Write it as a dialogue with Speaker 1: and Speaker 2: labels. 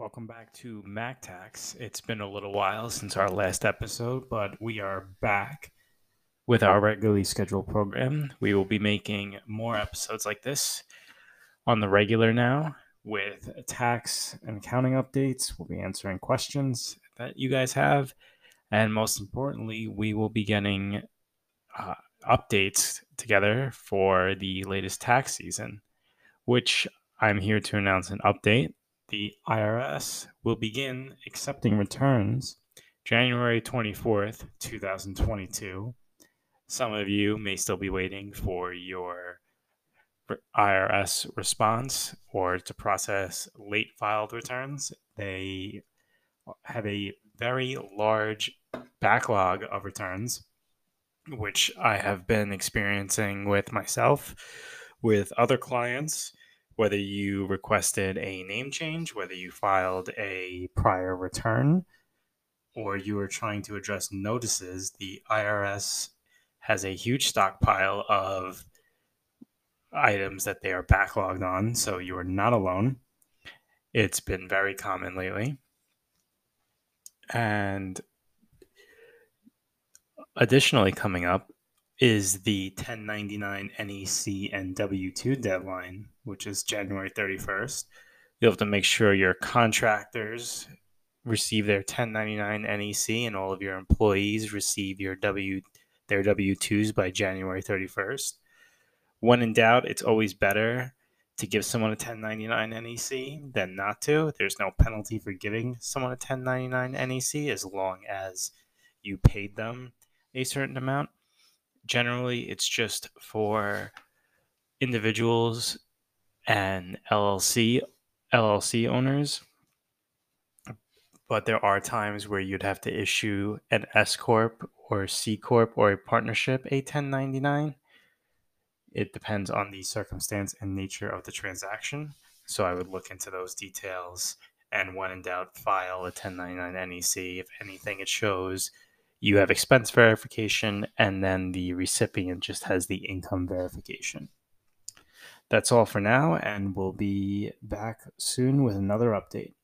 Speaker 1: Welcome back to MacTax. It's been a little while since our last episode, but we are back with our regularly scheduled program. We will be making more episodes like this on the regular now with tax and accounting updates. We'll be answering questions that you guys have. And most importantly, we will be getting uh, updates together for the latest tax season, which I'm here to announce an update the IRS will begin accepting returns January 24th, 2022. Some of you may still be waiting for your IRS response or to process late filed returns. They have a very large backlog of returns, which I have been experiencing with myself, with other clients whether you requested a name change, whether you filed a prior return, or you are trying to address notices, the IRS has a huge stockpile of items that they are backlogged on, so you are not alone. It's been very common lately. And additionally, coming up is the 1099 NEC and W 2 deadline, which is January 31st. You'll have to make sure your contractors receive their 1099 NEC and all of your employees receive your W their W2s by January 31st. When in doubt, it's always better to give someone a 1099 NEC than not to. There's no penalty for giving someone a 1099 NEC as long as you paid them a certain amount generally it's just for individuals and LLC LLC owners. But there are times where you'd have to issue an S corp or C corp or a partnership a 1099. It depends on the circumstance and nature of the transaction. So I would look into those details and when in doubt file a 1099 NEC if anything it shows you have expense verification, and then the recipient just has the income verification. That's all for now, and we'll be back soon with another update.